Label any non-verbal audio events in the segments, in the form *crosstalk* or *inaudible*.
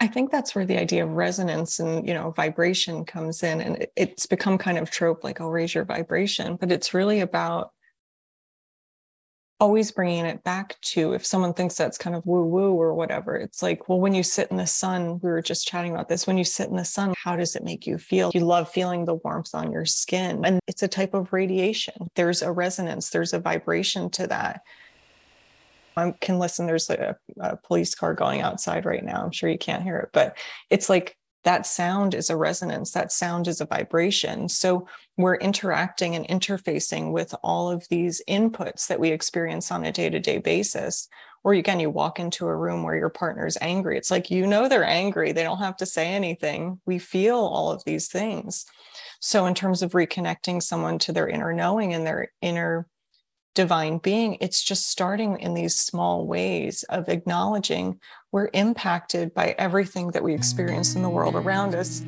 I think that's where the idea of resonance and you know vibration comes in, and it's become kind of trope like, "Oh, raise your vibration," but it's really about always bringing it back to if someone thinks that's kind of woo woo or whatever, it's like, well, when you sit in the sun, we were just chatting about this. When you sit in the sun, how does it make you feel? You love feeling the warmth on your skin, and it's a type of radiation. There's a resonance, there's a vibration to that. I can listen. There's a, a police car going outside right now. I'm sure you can't hear it, but it's like that sound is a resonance. That sound is a vibration. So we're interacting and interfacing with all of these inputs that we experience on a day-to-day basis. Or again you walk into a room where your partner's angry. It's like you know they're angry. They don't have to say anything. We feel all of these things. So in terms of reconnecting someone to their inner knowing and their inner divine being. It's just starting in these small ways of acknowledging we're impacted by everything that we experience in the world around us.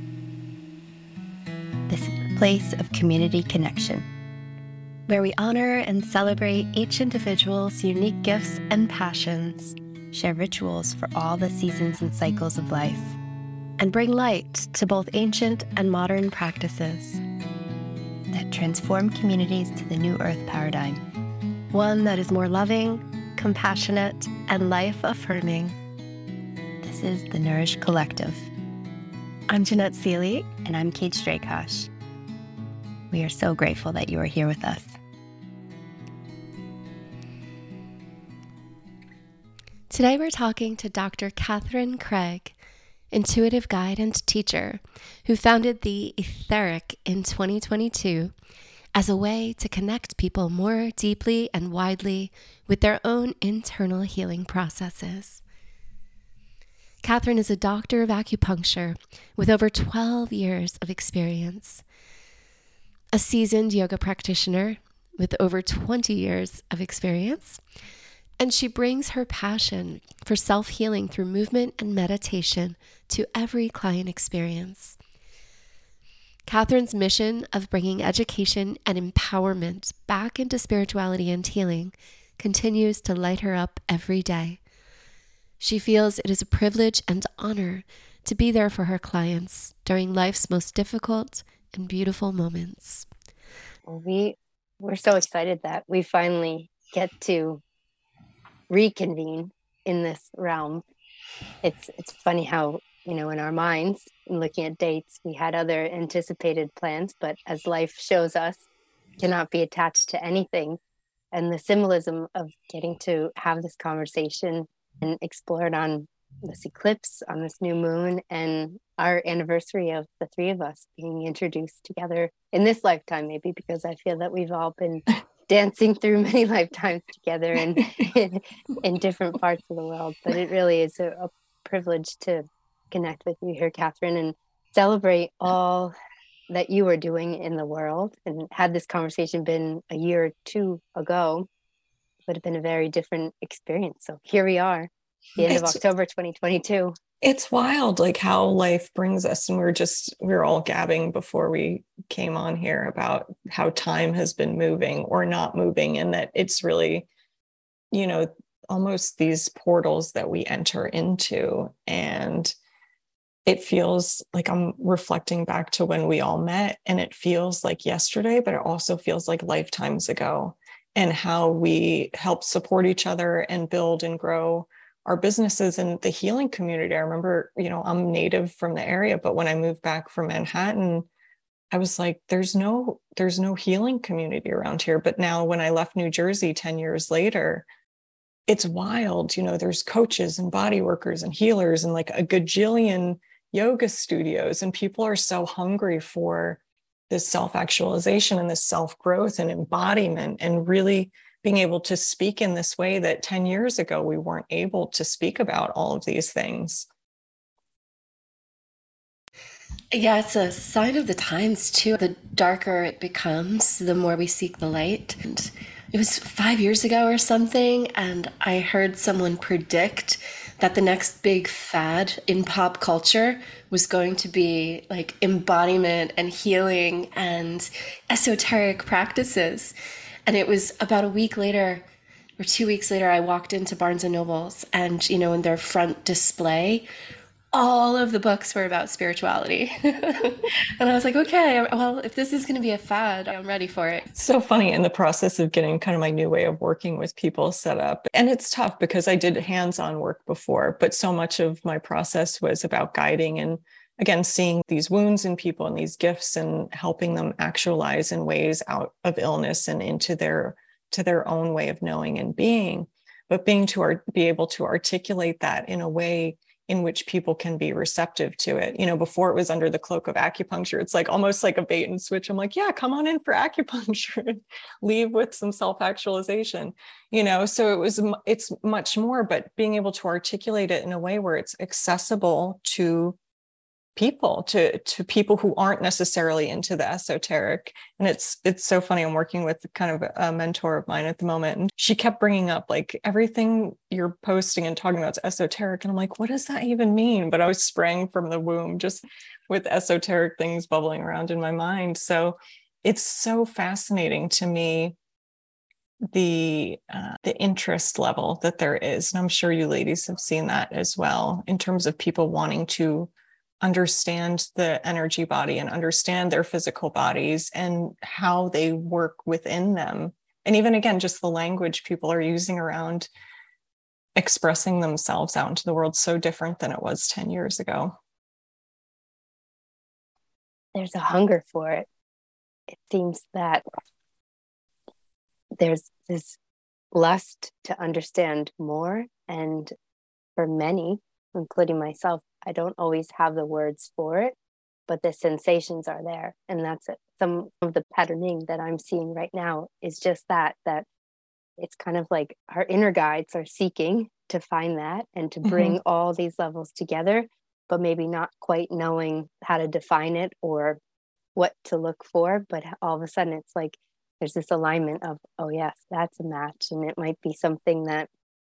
This place of community connection, where we honor and celebrate each individual's unique gifts and passions, share rituals for all the seasons and cycles of life, and bring light to both ancient and modern practices that transform communities to the new earth paradigm one that is more loving, compassionate, and life affirming. This is the Nourish Collective. I'm Jeanette Seely. And I'm Kate Strakosh. We are so grateful that you are here with us. Today we're talking to Dr. Catherine Craig, intuitive guide and teacher, who founded the Etheric in 2022 as a way to connect people more deeply and widely with their own internal healing processes. Catherine is a doctor of acupuncture with over 12 years of experience, a seasoned yoga practitioner with over 20 years of experience, and she brings her passion for self healing through movement and meditation to every client experience. Catherine's mission of bringing education and empowerment back into spirituality and healing continues to light her up every day. She feels it is a privilege and honor to be there for her clients during life's most difficult and beautiful moments. We we're so excited that we finally get to reconvene in this realm. It's it's funny how you know, in our minds, in looking at dates, we had other anticipated plans, but as life shows us, cannot be attached to anything. And the symbolism of getting to have this conversation and explore it on this eclipse, on this new moon, and our anniversary of the three of us being introduced together in this lifetime, maybe because I feel that we've all been *laughs* dancing through many lifetimes together *laughs* and *laughs* in, in, different parts of the world. But it really is a, a privilege to connect with you here, Catherine, and celebrate all that you are doing in the world. And had this conversation been a year or two ago, it would have been a very different experience. So here we are, the end it's, of October 2022. It's wild, like how life brings us. And we are just, we are all gabbing before we came on here about how time has been moving or not moving, and that it's really, you know, almost these portals that we enter into. And it feels like I'm reflecting back to when we all met, and it feels like yesterday, but it also feels like lifetimes ago, and how we help support each other and build and grow our businesses in the healing community. I remember, you know, I'm native from the area, but when I moved back from Manhattan, I was like, there's no, there's no healing community around here. But now when I left New Jersey 10 years later, it's wild. You know, there's coaches and body workers and healers and like a gajillion yoga studios and people are so hungry for this self-actualization and this self-growth and embodiment and really being able to speak in this way that 10 years ago we weren't able to speak about all of these things yeah, it's a sign of the times too. The darker it becomes, the more we seek the light. And it was five years ago or something, and I heard someone predict that the next big fad in pop culture was going to be like embodiment and healing and esoteric practices. And it was about a week later or two weeks later, I walked into Barnes and Nobles and, you know, in their front display all of the books were about spirituality. *laughs* and I was like, okay, well, if this is going to be a fad, I'm ready for it. It's So funny in the process of getting kind of my new way of working with people set up. And it's tough because I did hands on work before, but so much of my process was about guiding and again seeing these wounds in people and these gifts and helping them actualize in ways out of illness and into their to their own way of knowing and being but being to art, be able to articulate that in a way in which people can be receptive to it. You know, before it was under the cloak of acupuncture, it's like almost like a bait and switch. I'm like, yeah, come on in for *laughs* acupuncture, leave with some self actualization, you know. So it was, it's much more, but being able to articulate it in a way where it's accessible to people to to people who aren't necessarily into the esoteric. And it's it's so funny i'm working with kind of a mentor of mine at the moment and she kept bringing up like everything you're posting and talking about is esoteric. And i'm like what does that even mean? But i was spraying from the womb just with esoteric things bubbling around in my mind. So it's so fascinating to me the uh, the interest level that there is. And i'm sure you ladies have seen that as well in terms of people wanting to understand the energy body and understand their physical bodies and how they work within them. And even again, just the language people are using around expressing themselves out into the world so different than it was 10 years ago. There's a hunger for it. It seems that there's this lust to understand more. And for many, including myself, I don't always have the words for it, but the sensations are there. And that's it. Some of the patterning that I'm seeing right now is just that, that it's kind of like our inner guides are seeking to find that and to bring mm-hmm. all these levels together, but maybe not quite knowing how to define it or what to look for. But all of a sudden, it's like there's this alignment of, oh, yes, that's a match. And it might be something that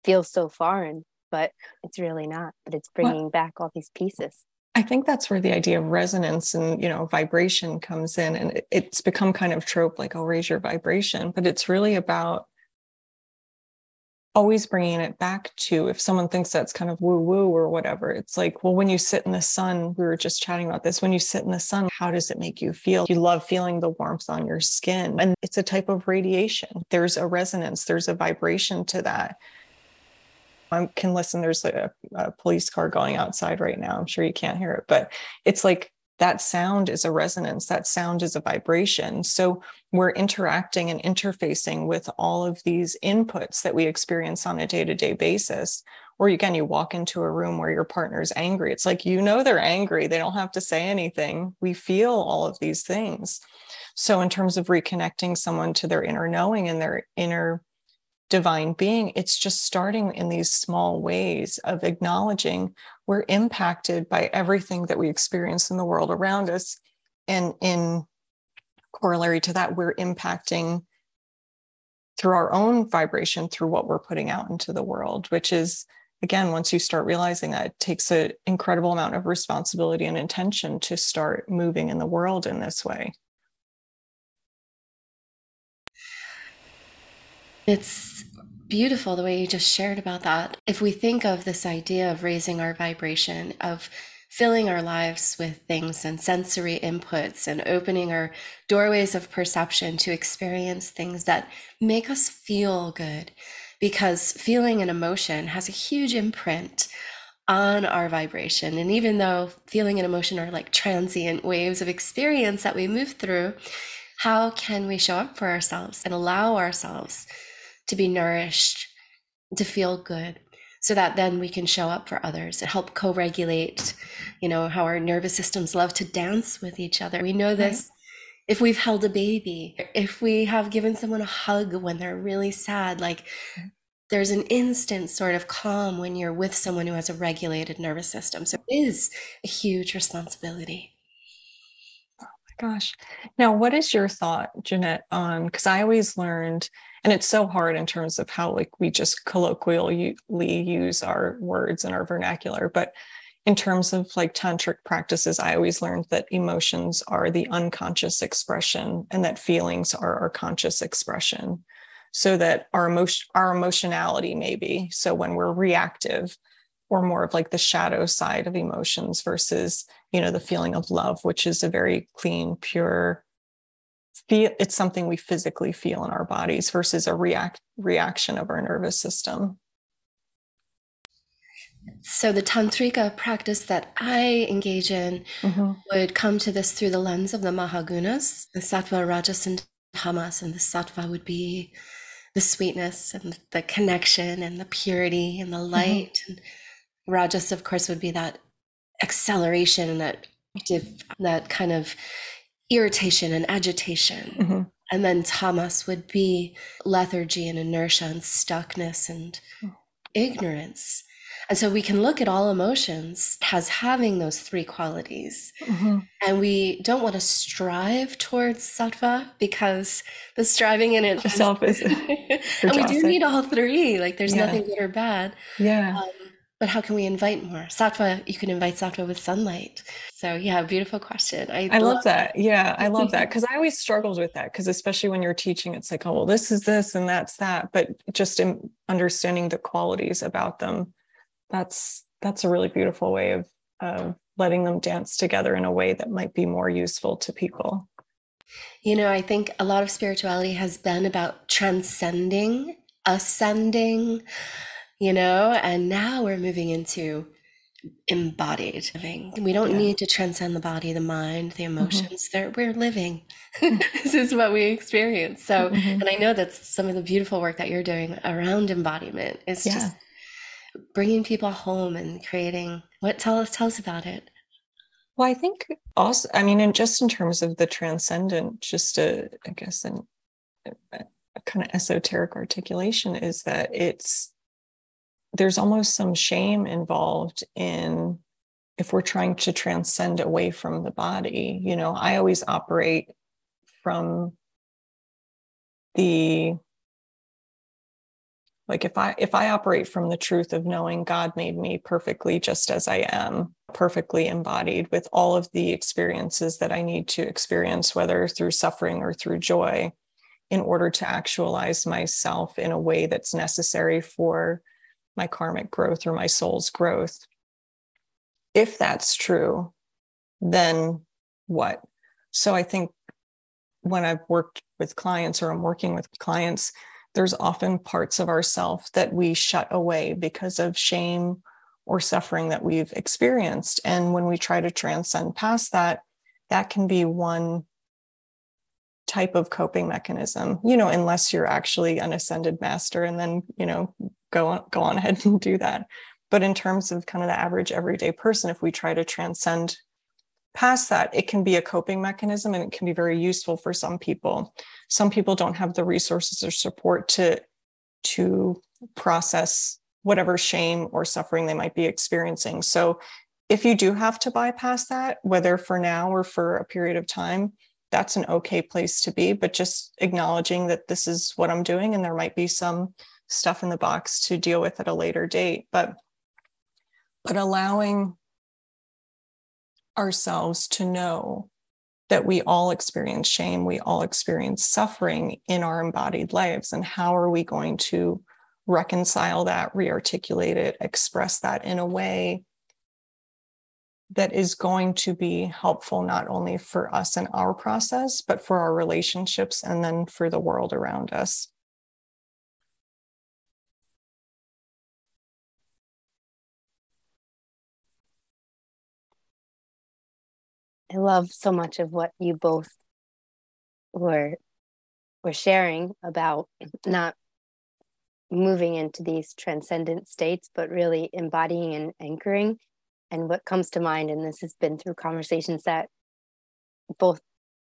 feels so foreign but it's really not. But it's bringing well, back all these pieces. I think that's where the idea of resonance and you know vibration comes in, and it's become kind of trope like, i'll raise your vibration," but it's really about always bringing it back to if someone thinks that's kind of woo woo or whatever it's like well when you sit in the sun we were just chatting about this when you sit in the sun how does it make you feel you love feeling the warmth on your skin and it's a type of radiation there's a resonance there's a vibration to that I can listen. There's a, a police car going outside right now. I'm sure you can't hear it, but it's like that sound is a resonance. That sound is a vibration. So we're interacting and interfacing with all of these inputs that we experience on a day-to-day basis. Or again you walk into a room where your partner's angry. It's like you know they're angry. They don't have to say anything. We feel all of these things. So in terms of reconnecting someone to their inner knowing and their inner divine being. It's just starting in these small ways of acknowledging we're impacted by everything that we experience in the world around us. And in corollary to that, we're impacting through our own vibration, through what we're putting out into the world, which is, again, once you start realizing that, it takes an incredible amount of responsibility and intention to start moving in the world in this way. It's beautiful the way you just shared about that. If we think of this idea of raising our vibration, of filling our lives with things and sensory inputs and opening our doorways of perception to experience things that make us feel good, because feeling an emotion has a huge imprint on our vibration. And even though feeling and emotion are like transient waves of experience that we move through, how can we show up for ourselves and allow ourselves to be nourished, to feel good, so that then we can show up for others and help co regulate, you know, how our nervous systems love to dance with each other. We know this. Right. If we've held a baby, if we have given someone a hug when they're really sad, like there's an instant sort of calm when you're with someone who has a regulated nervous system. So it is a huge responsibility. Oh my gosh. Now, what is your thought, Jeanette, on because I always learned and it's so hard in terms of how like we just colloquially use our words and our vernacular but in terms of like tantric practices i always learned that emotions are the unconscious expression and that feelings are our conscious expression. So that our emotion our emotionality maybe so when we're reactive or more of like the shadow side of emotions versus you know the feeling of love which is a very clean pure feel it's something we physically feel in our bodies versus a react reaction of our nervous system so the tantrika practice that i engage in mm-hmm. would come to this through the lens of the mahagunas the sattva rajas and tamas and the sattva would be the sweetness and the connection and the purity and the mm-hmm. light mm-hmm. and rajas of course would be that acceleration and that that kind of irritation and agitation. Mm-hmm. And then tamas would be lethargy and inertia and stuckness and mm. ignorance. And so we can look at all emotions as having those three qualities. Mm-hmm. And we don't want to strive towards sattva because the striving in it itself is. *laughs* *laughs* and we do need all three. Like there's yeah. nothing good or bad. Yeah. Um, but how can we invite more? Sattva you can invite sattva with sunlight. So yeah beautiful question. I, I love, love that. that yeah i love that. *laughs* Because i always struggled with that because especially when you're teaching it's like oh well this is this and that's that. But just in understanding the qualities about them that's that's a really beautiful way of of letting them dance together in a way that might be more useful to people. You know i think a lot of spirituality has been about transcending ascending you know and now we're moving into embodied living we don't yeah. need to transcend the body the mind the mm-hmm. emotions mm-hmm. we're living *laughs* this is what we experience so mm-hmm. and i know that's some of the beautiful work that you're doing around embodiment is yeah. just bringing people home and creating what tell us tell us about it well i think also i mean and just in terms of the transcendent just a i guess an, a, a kind of esoteric articulation is that it's there's almost some shame involved in if we're trying to transcend away from the body. You know i always operate from the like if i if i operate from the truth of knowing god made me perfectly just as i am perfectly embodied with all of the experiences that i need to experience whether through suffering or through joy in order to actualize myself in a way that's necessary for my karmic growth or my soul's growth. If that's true, then what? So I think when I've worked with clients or I'm working with clients, there's often parts of ourself that we shut away because of shame or suffering that we've experienced. And when we try to transcend past that, that can be one type of coping mechanism you know unless you're actually an ascended master and then you know go on go on ahead and do that. But in terms of kind of the average everyday person if we try to transcend past that it can be a coping mechanism and it can be very useful for some people. Some people don't have the resources or support to to process whatever shame or suffering they might be experiencing. So if you do have to bypass that whether for now or for a period of time that's an okay place to be but just acknowledging that this is what i'm doing and there might be some stuff in the box to deal with at a later date but but allowing ourselves to know that we all experience shame we all experience suffering in our embodied lives and how are we going to reconcile that rearticulate it express that in a way that is going to be helpful not only for us and our process, but for our relationships and then for the world around us. I love so much of what you both were were sharing about not moving into these transcendent states, but really embodying and anchoring and what comes to mind and this has been through conversations that both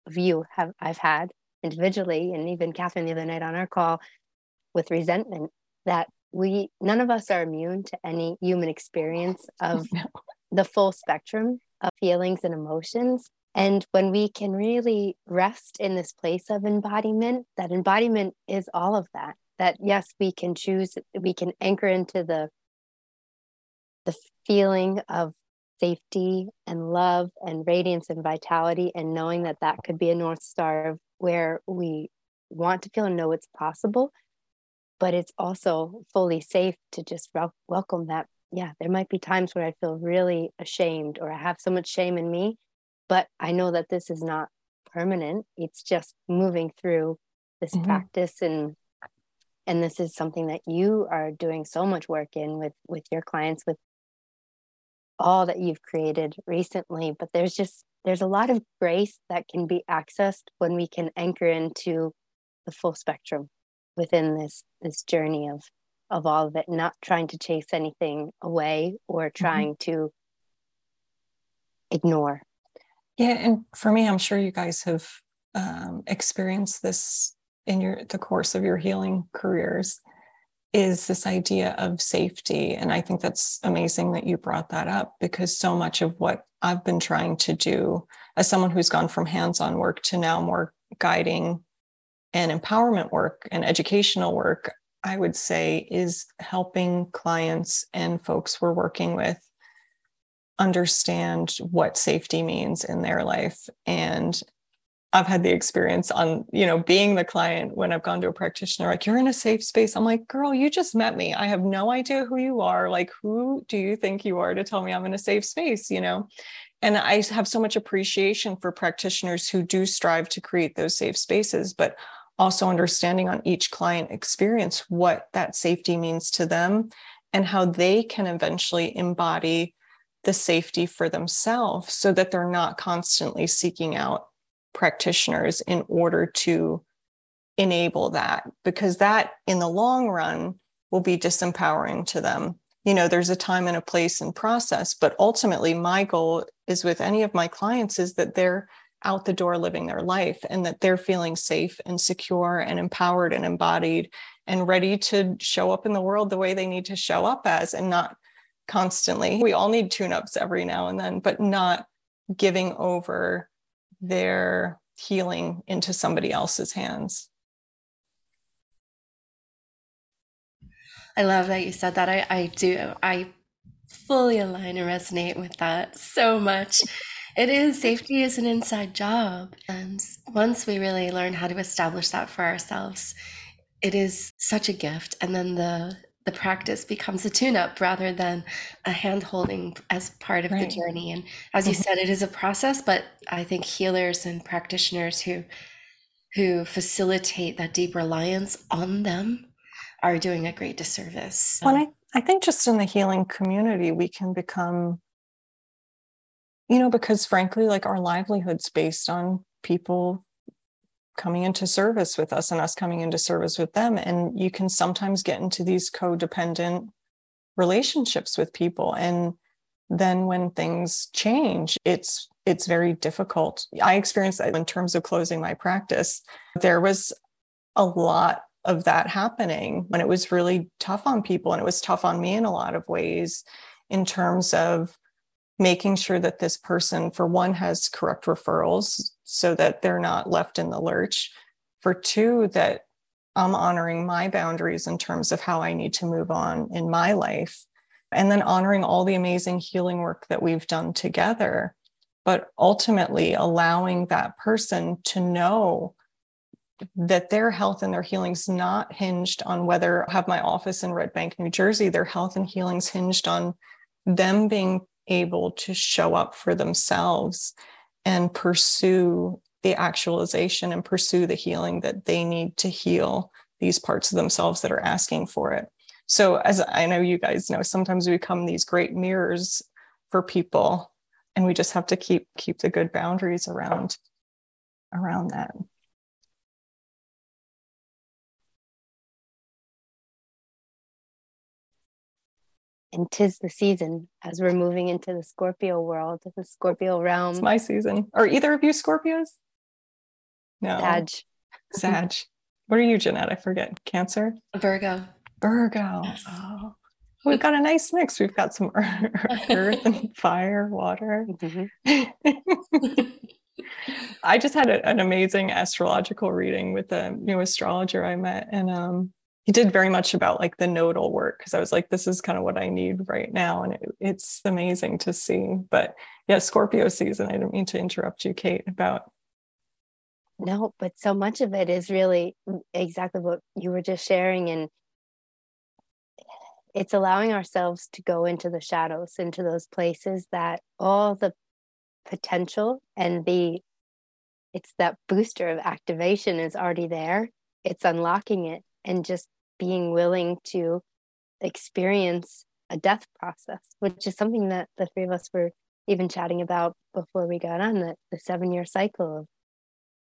of you have i've had individually and even catherine the other night on our call with resentment that we none of us are immune to any human experience *laughs* of. The full spectrum of feelings and emotions. And when we can really rest in this place of embodiment that embodiment is all of that that yes we can choose we can anchor into the the feeling of safety and love and radiance and vitality and knowing that that could be a north star of where we want to feel and know it's possible. But it's also fully safe to just welcome that yeah, there might be times where I feel really ashamed or I have so much shame in me, but I know that this is not permanent. It's just moving through this mm-hmm. practice and and this is something that you are doing so much work in with with your clients with all that you've created recently but there's just there's a lot of grace that can be accessed when we can anchor into the full spectrum within this this journey of of all of it not trying to chase anything away or mm-hmm. trying mm-hmm. to ignore yeah and for me i'm sure you guys have um, experienced this in your the course of your healing careers is this idea of safety and i think that's amazing that you brought that up because so much of what i've been trying to do as someone who's gone from hands-on work to now more guiding and empowerment work and educational work i would say is helping clients and folks we're working with understand what safety means in their life and I've had the experience on, you know, being the client when I've gone to a practitioner, like, you're in a safe space. I'm like, girl, you just met me. I have no idea who you are. Like, who do you think you are to tell me I'm in a safe space, you know? And I have so much appreciation for practitioners who do strive to create those safe spaces, but also understanding on each client experience what that safety means to them and how they can eventually embody the safety for themselves so that they're not constantly seeking out practitioners in order to enable that because that in the long run will be disempowering to them. You know there's a time and a place and process but ultimately my goal is with any of my clients is that they're out the door living their life and that they're feeling safe and secure and empowered and embodied and ready to show up in the world the way they need to show up as and not constantly we all need tune-ups every now and then but not giving over their healing into somebody else's hands. I love that you said that. I, I do. I fully align and resonate with that so much. It is safety is an inside job. And once we really learn how to establish that for ourselves, it is such a gift. And then the the practice becomes a tune up rather than a hand holding as part of right. the journey. And as you mm-hmm. said, it is a process, but I think healers and practitioners who who facilitate that deep reliance on them are doing a great disservice. Well, I, I think just in the healing community, we can become, you know, because frankly, like our livelihood's based on people coming into service with us and us coming into service with them. And you can sometimes get into these codependent relationships with people. And then when things change, it's it's very difficult. I experienced that in terms of closing my practice. There was a lot of that happening when it was really tough on people. And it was tough on me in a lot of ways in terms of making sure that this person, for one, has correct referrals so that they're not left in the lurch. For two, that I'm honoring my boundaries in terms of how I need to move on in my life. And then honoring all the amazing healing work that we've done together, but ultimately allowing that person to know that their health and their healing's not hinged on whether I have my office in Red Bank, New Jersey. Their health and healing's hinged on them being able to show up for themselves and pursue the actualization and pursue the healing that they need to heal these parts of themselves that are asking for it. So, as I know you guys know, sometimes we become these great mirrors for people, and we just have to keep keep the good boundaries around around that. And tis the season as we're moving into the Scorpio world, the Scorpio realm. It's my season. Are either of you Scorpios? No. Sag. Sag. What are you, Jeanette? I forget. Cancer? Virgo. Virgo. Yes. Oh. We've got a nice mix. We've got some *laughs* earth and fire, water. Mm-hmm. *laughs* I just had a, an amazing astrological reading with a new astrologer I met, and um, he did very much about like the nodal work because I was like, this is kind of what I need right now. And it, it's amazing to see. But yeah, Scorpio season, I didn't mean to interrupt you, Kate, about. No, but so much of it is really mm, exactly what you were just sharing. And it's allowing ourselves to go into the shadows, into those places that all the potential and the it's that booster of activation is already there. It's unlocking it and just being willing to experience a death process, which is something that the three of us were even chatting about before we got on that the seven year cycle of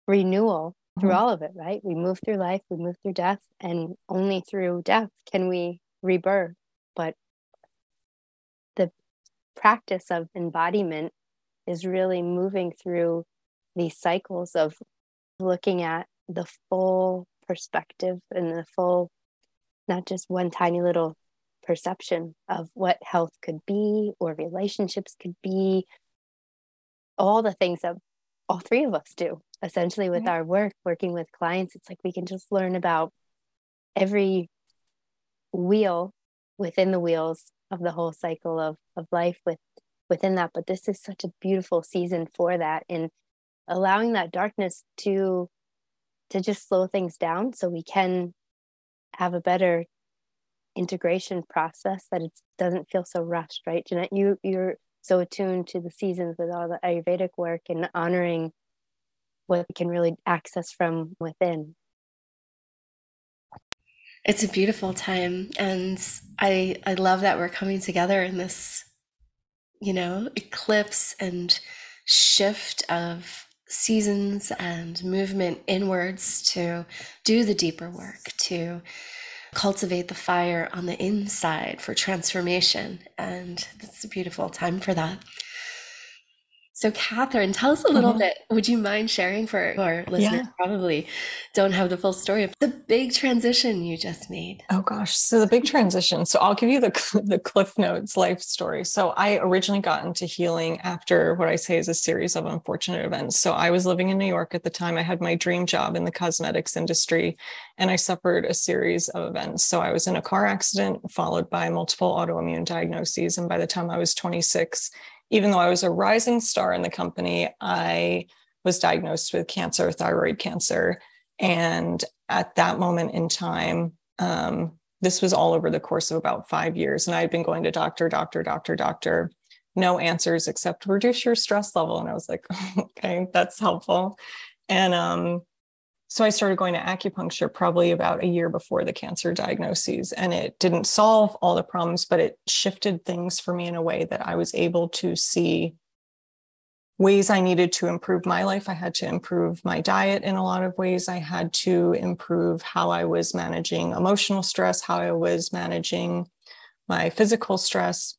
renewal through mm-hmm. all of it, right? We move through life, we move through death, and only through death can we rebirth. But the practice of embodiment is really moving through these cycles of looking at the full perspective and the full, not just one tiny little perception of what health could be or relationships could be, all the things that all three of us do essentially with our work, working with clients. It's like we can just learn about every wheel within the wheels of the whole cycle of, of life with within that. But this is such a beautiful season for that and allowing that darkness to to just slow things down so we can have a better integration process that it doesn't feel so rushed, right? Jeanette, you you're so attuned to the seasons with all the Ayurvedic work and honoring what we can really access from within. It's a beautiful time and I I love that we're coming together in this you know eclipse and shift of seasons and movement inwards to do the deeper work to cultivate the fire on the inside for transformation. And it's a beautiful time for that. So, Catherine, tell us a little mm-hmm. bit. Would you mind sharing for our listeners? Yeah. Probably don't have the full story of the big transition you just made. Oh gosh, so the big transition. So I'll give you the the Cliff Notes life story. So I originally got into healing after what I say is a series of unfortunate events. So I was living in New York at the time. I had my dream job in the cosmetics industry, and I suffered a series of events. So I was in a car accident followed by multiple autoimmune diagnoses, and by the time I was 26 even though I was a rising star in the company, I was diagnosed with cancer, thyroid cancer. And at that moment in time, um, this was all over the course of about five years. And I had been going to doctor, doctor, doctor, doctor, no answers except reduce your stress level. And I was like, *laughs* okay, that's helpful. And um, so I started going to acupuncture probably about a year before the cancer diagnoses. And it didn't solve all the problems, but it shifted things for me in a way that I was able to see ways I needed to improve my life. I had to improve my diet in a lot of ways. I had to improve how I was managing emotional stress, how I was managing my physical stress.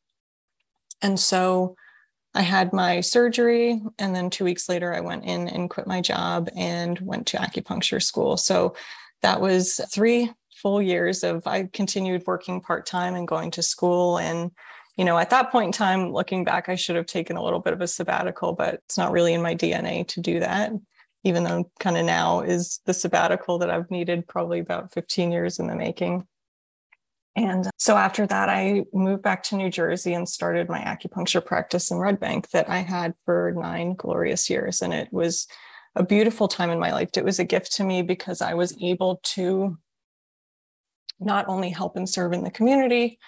And so I had my surgery, and then two weeks later, I went in and quit my job and went to acupuncture school. So that was three full years of I continued working part time and going to school. And, you know, at that point in time, looking back, I should have taken a little bit of a sabbatical, but it's not really in my DNA to do that, even though kind of now is the sabbatical that I've needed probably about 15 years in the making. And so after that, I moved back to New Jersey and started my acupuncture practice in Red Bank that I had for nine glorious years. And it was a beautiful time in my life. It was a gift to me because I was able to not only help and serve in the community,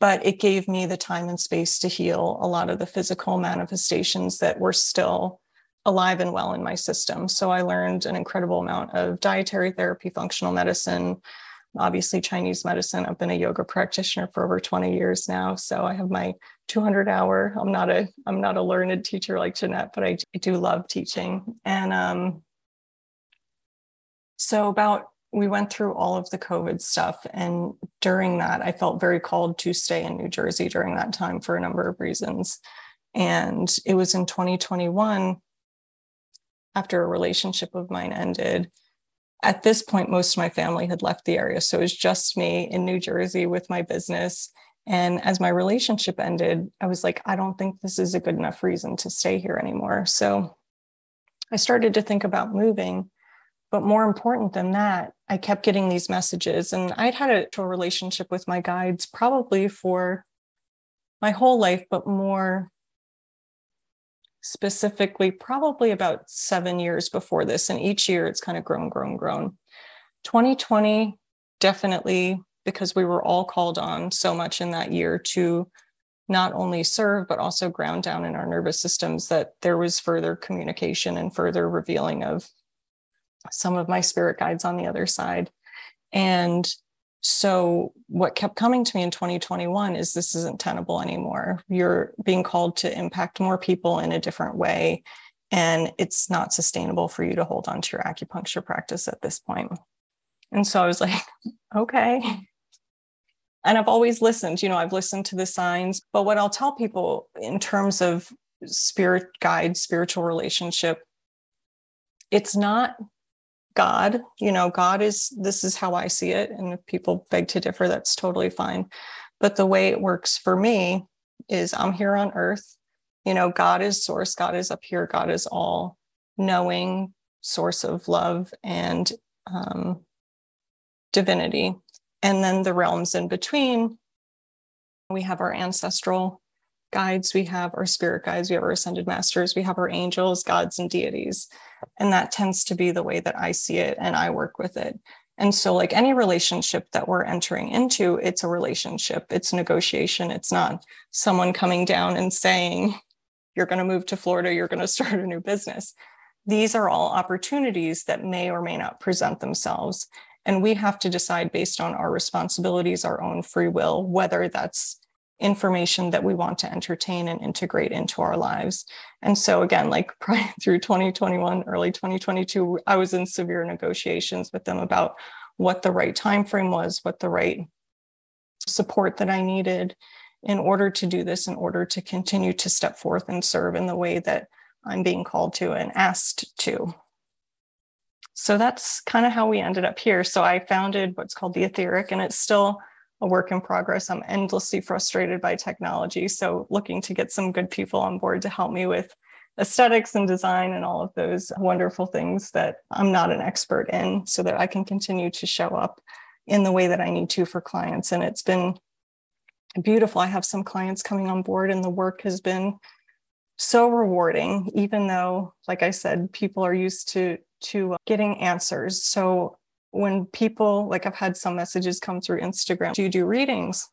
but it gave me the time and space to heal a lot of the physical manifestations that were still alive and well in my system. So I learned an incredible amount of dietary therapy, functional medicine, obviously Chinese medicine. I've been a yoga practitioner for over 20 years now. So I have my 200 hour. I'm not a I'm not a learned teacher like Jeanette, but I, I do love teaching. And um, so about we went through all of the COVID stuff, and during that, I felt very called to stay in New Jersey during that time for a number of reasons. And it was in 2021, after a relationship of mine ended, at this point, most of my family had left the area. So it was just me in New Jersey with my business. And as my relationship ended, I was like, I don't think this is a good enough reason to stay here anymore. So I started to think about moving. But more important than that, I kept getting these messages. And I'd had a, relationship with my guides probably for my whole life, but more specifically probably about seven years before this. And each year it's kind of grown, grown, grown. 2020 definitely because we were all called on so much in that year to not only serve, but also ground down in our nervous systems that there was further communication and further revealing of some of my spirit guides on the other side. And so, what kept coming to me in 2021 is this isn't tenable anymore. You're being called to impact more people in a different way. And it's not sustainable for you to hold on to your acupuncture practice at this point. And so I was like, *laughs* okay. And I've always listened, you know, I've listened to the signs. But what I'll tell people in terms of spirit guide, spiritual relationship, it's not God. You know, God is, this is how I see it. And if people beg to differ, that's totally fine. But the way it works for me is I'm here on earth. You know, God is source, God is up here, God is all knowing source of love and um, divinity. And then the realms in between, we have our ancestral guides, we have our spirit guides, we have our ascended masters, we have our angels, gods, and deities. And that tends to be the way that I see it and I work with it. And so, like any relationship that we're entering into, it's a relationship, it's negotiation. It's not someone coming down and saying, You're going to move to Florida, you're going *laughs* to start a new business. These are all opportunities that may or may not present themselves. And we have to decide based on our responsibilities, our own free will, whether that's information that we want to entertain and integrate into our lives. And so again, like *laughs* through 2021, early 2022, I was in severe negotiations with them about what the right time frame was, what the right support that I needed in order to do this, in order to continue to step forth and serve in the way that I'm being called to and asked to. So that's kind of how we ended up here. So I founded what's called the Etheric, and it's still a work in progress. I'm endlessly frustrated by technology. So, looking to get some good people on board to help me with aesthetics and design and all of those wonderful things that I'm not an expert in so that I can continue to show up in the way that I need to for clients. And it's been beautiful. I have some clients coming on board, and the work has been so rewarding, even though, like I said, people are used to to getting answers. So when people like I've had some messages come through Instagram, do you do readings?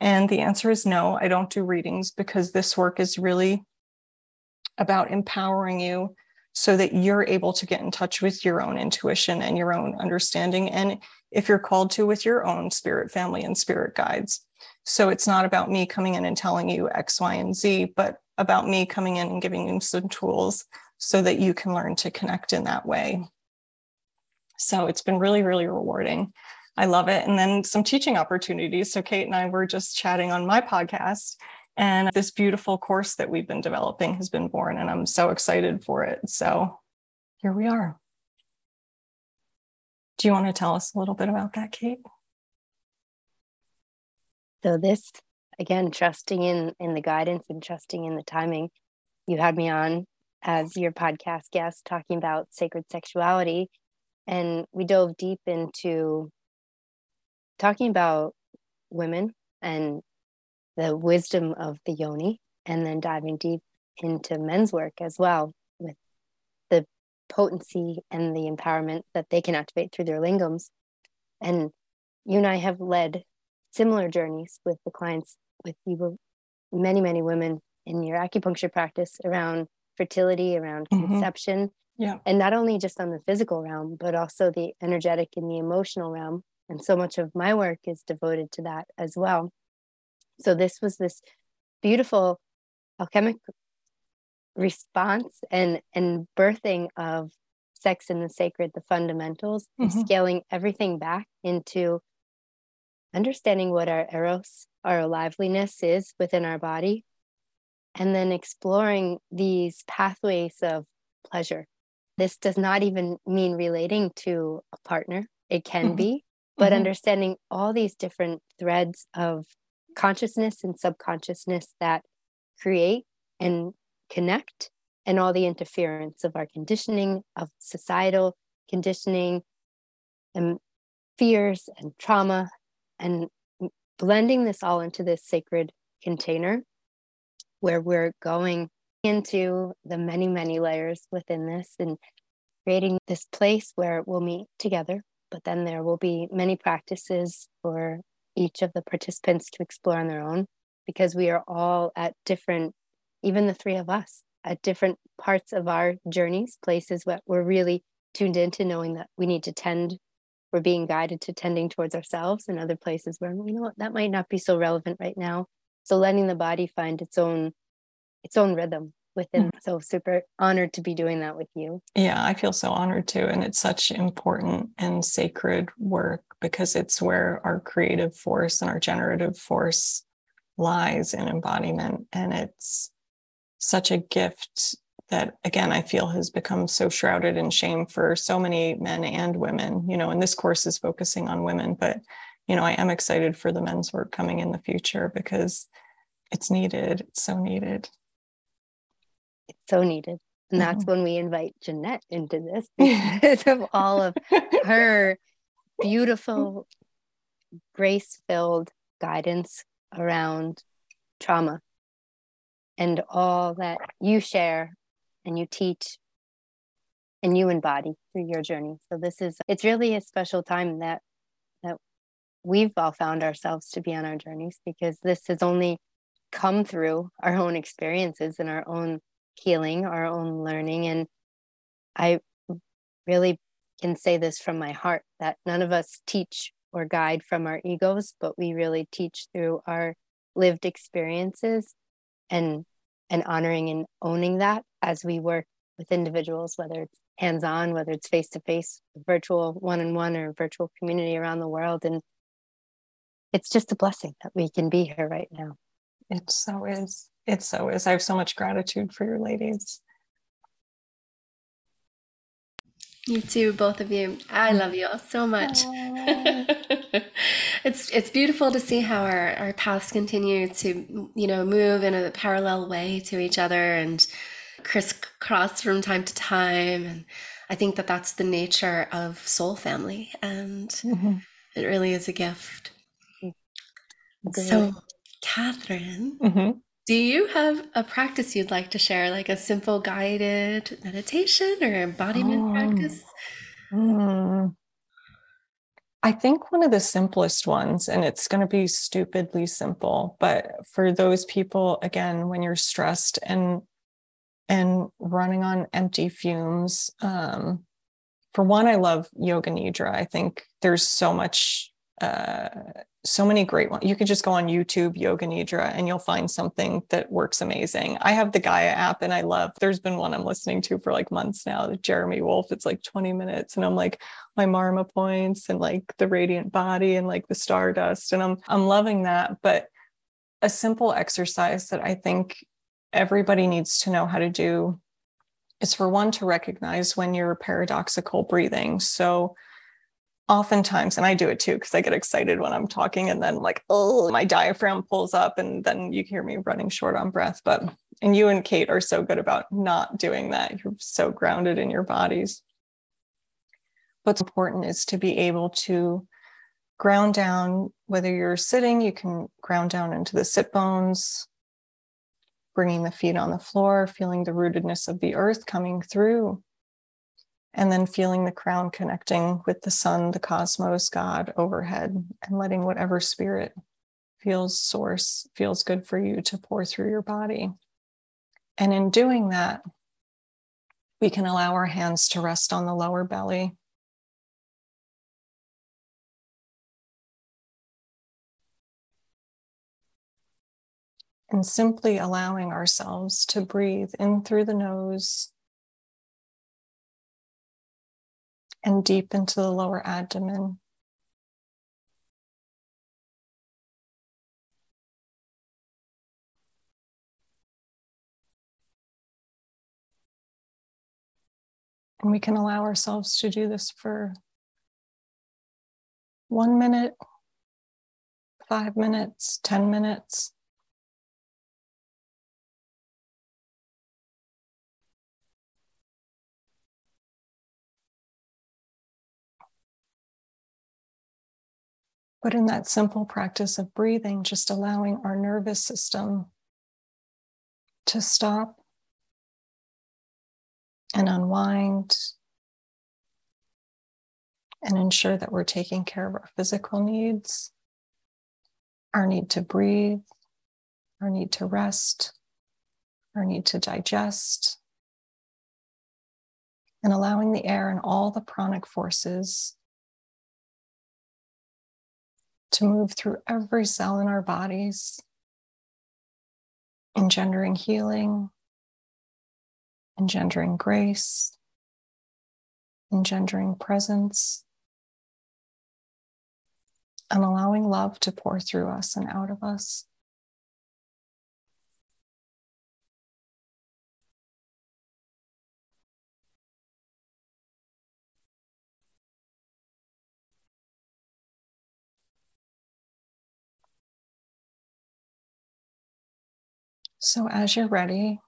And the answer is no, I don't do readings because this work is really about empowering you so that you're able to get in touch with your own intuition and your own understanding. And if you're called to, with your own spirit family and spirit guides. So it's not about me coming in and telling you X, Y, and Z, but about me coming in and giving you some tools so that you can learn to connect in that way. So it's been really, really rewarding. I love it. And then some teaching opportunities. So Kate and I were just chatting on my podcast, and this beautiful course that we've been developing has been born, and I'm so excited for it. So here we are. Do you want to tell us a little bit about that, Kate? So this again, trusting in in the guidance and trusting in the timing. You had me on as your podcast guest talking about sacred sexuality and we dove deep into talking about women and the wisdom of the yoni and then diving deep into men's work as well with the potency and the empowerment that they can activate through their lingams and you and i have led similar journeys with the clients with you were many many women in your acupuncture practice around fertility around mm-hmm. conception yeah. And not only just on the physical realm, but also the energetic and the emotional realm. And so much of my work is devoted to that as well. So this was this beautiful alchemic response and and birthing of sex and the sacred, the fundamentals, mm-hmm. scaling everything back into understanding what our eros, our liveliness is within our body, and then exploring these pathways of pleasure this does not even mean relating to a partner, it can mm-hmm. be, but mm-hmm. understanding all these different threads of consciousness and subconsciousness that create and connect, and all the interference of our conditioning, of societal conditioning, and fears and trauma, and blending this all into this sacred container where we're going into the many, many layers within this and creating this place where we'll meet together but then there will be many practices for each of the participants to explore on their own because we are all at different, even the three of us, at different parts of our journeys, places where we're really tuned into knowing that we need to tend, we're being guided to tending towards ourselves, and other places where, you know that might not be so relevant right now. So letting the body find its own its own rhythm within. Mm-hmm. So super honored to be doing that with you. Yeah, I feel so honored too. And it's such important and sacred work because it's where our creative force and our generative force lies in embodiment. And it's such a gift that again i feel has become so shrouded in shame for so many men and women you know and this course is focusing on women but you know i am excited for the men's work coming in the future because it's needed it's so needed it's so needed. And that's mm-hmm. when we invite Jeanette into this *laughs* because of all of *laughs* her beautiful, grace filled guidance around trauma and all that you share and you teach and you embody through your journey. So this is it's really a special time that that we've all found ourselves to be on our journeys because this has only come through our own experiences and our own healing, our own learning. And I really can say this from my heart that none of us teach or guide from our egos, but we really teach through our lived experiences and and honoring and owning that as we work with individuals, whether it's hands-on, whether it's face-to-face, virtual one-on-one or virtual community around the world. And it's just a blessing that we can be here right now. It so is. It so is. I have so much gratitude for your ladies. You too, both of you. I love you all so much. *laughs* it's it's beautiful to see how our, our paths continue to, you know, move in a parallel way to each other and crisscross from time to time. And I think that that's the nature of soul family, and mm-hmm. it really is a gift. So Catherine, mm-hmm. do you have a practice you'd like to share, like a simple guided meditation or embodiment um, practice? Mm, I think one of the simplest ones, and it's going to be stupidly simple, but for those people, again, when you're stressed and and running on empty fumes, um, for one, I love yoga nidra. I think there's so much uh, so many great ones. You could just go on YouTube, Yoga Nidra, and you'll find something that works amazing. I have the Gaia app and I love, there's been one I'm listening to for like months now, Jeremy Wolf. It's like 20 minutes. And I'm like, my Marma points and like the radiant body and like the stardust. And I'm I'm loving that. But a simple exercise that I think everybody needs to know how to do is for one to recognize when you're paradoxical breathing. So oftentimes and i do it too because i get excited when i'm talking and then like oh my diaphragm pulls up and then you hear me running short on breath but and you and kate are so good about not doing that. You're so grounded in your bodies. What's important is to be able to ground down whether you're sitting you can ground down into the sit bones bringing the feet on the floor feeling the rootedness of the earth coming through and then feeling the crown connecting with the sun, the cosmos, God overhead, and letting whatever spirit feels source, feels good for you to pour through your body. And in doing that, we can allow our hands to rest on the lower belly. And simply allowing ourselves to breathe in through the nose and deep into the lower abdomen. And we can allow ourselves to do this for one minute, five minutes, 10 minutes. But in that simple practice of breathing, just allowing our nervous system to stop and unwind and ensure that we're taking care of our physical needs, our need to breathe, our need to rest, our need to digest, and allowing the air and all the pranic forces to move through every cell in our bodies, engendering healing, engendering grace, engendering presence, and allowing love to pour through us and out of us. So, as you're ready,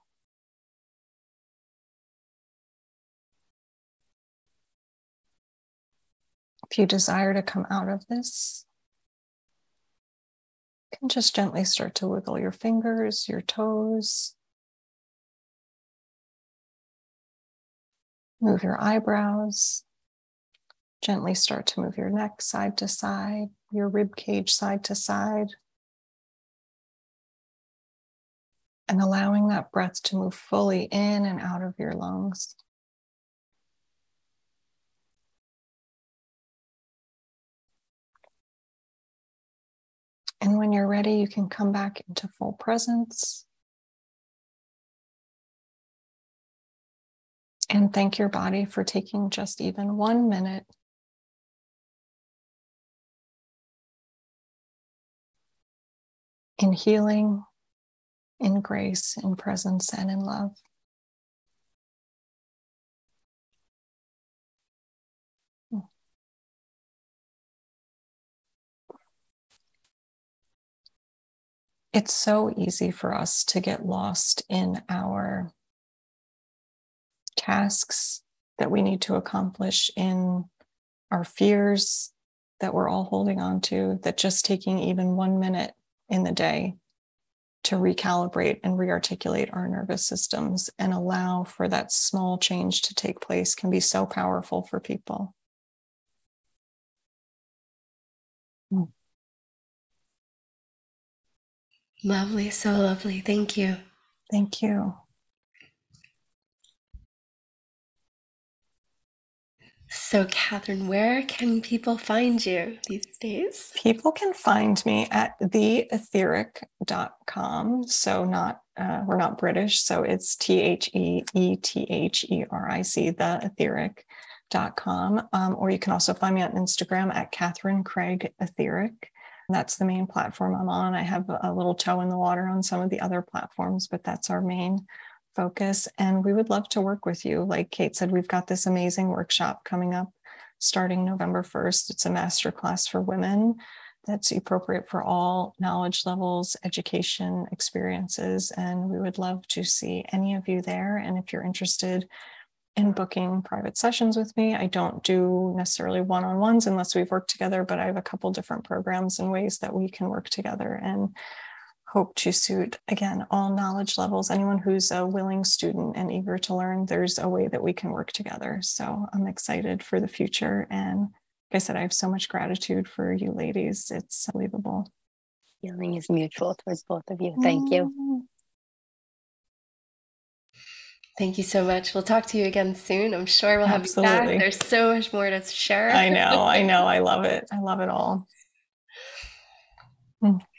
if you desire to come out of this, you can just gently start to wiggle your fingers, your toes, move your eyebrows, gently start to move your neck side to side, your rib cage side to side. And allowing that breath to move fully in and out of your lungs. And when you're ready, you can come back into full presence. And thank your body for taking just even one minute in healing in grace, in presence, and in love. It's so easy for us to get lost in our tasks that we need to accomplish, in our fears that we're all holding on to, that just taking even one minute in the day to recalibrate and rearticulate our nervous systems and allow for that small change to take place can be so powerful for people. Hmm. Lovely, so lovely. Thank you. Thank you. So, Catherine, where can people find you these days? People can find me at theetheric.com. So, not, uh, we're not British. So, it's T H E E T H E R I C, theetheric.com. Um, or you can also find me on Instagram at Catherine Craig Etheric. That's the main platform I'm on. I have a little toe in the water on some of the other platforms, but that's our main focus. And we would love to work with you. Like Kate said, we've got this amazing workshop coming up starting November 1st. It's a masterclass for women that's appropriate for all knowledge levels, education experiences. And we would love to see any of you there. And if you're interested in booking private sessions with me, I don't do necessarily one on ones unless we've worked together, but I have a couple different programs and ways that we can work together. And hope to suit again all knowledge levels anyone who's a willing student and eager to learn there's a way that we can work together so i'm excited for the future and like i said i have so much gratitude for you ladies it's unbelievable feeling is mutual towards both of you thank you mm. Thank you so much. We'll talk to you again soon. I'm sure we'll have Absolutely. you back. There's so much more to share. I know. I know. I love it. I love it all. Mm. *laughs*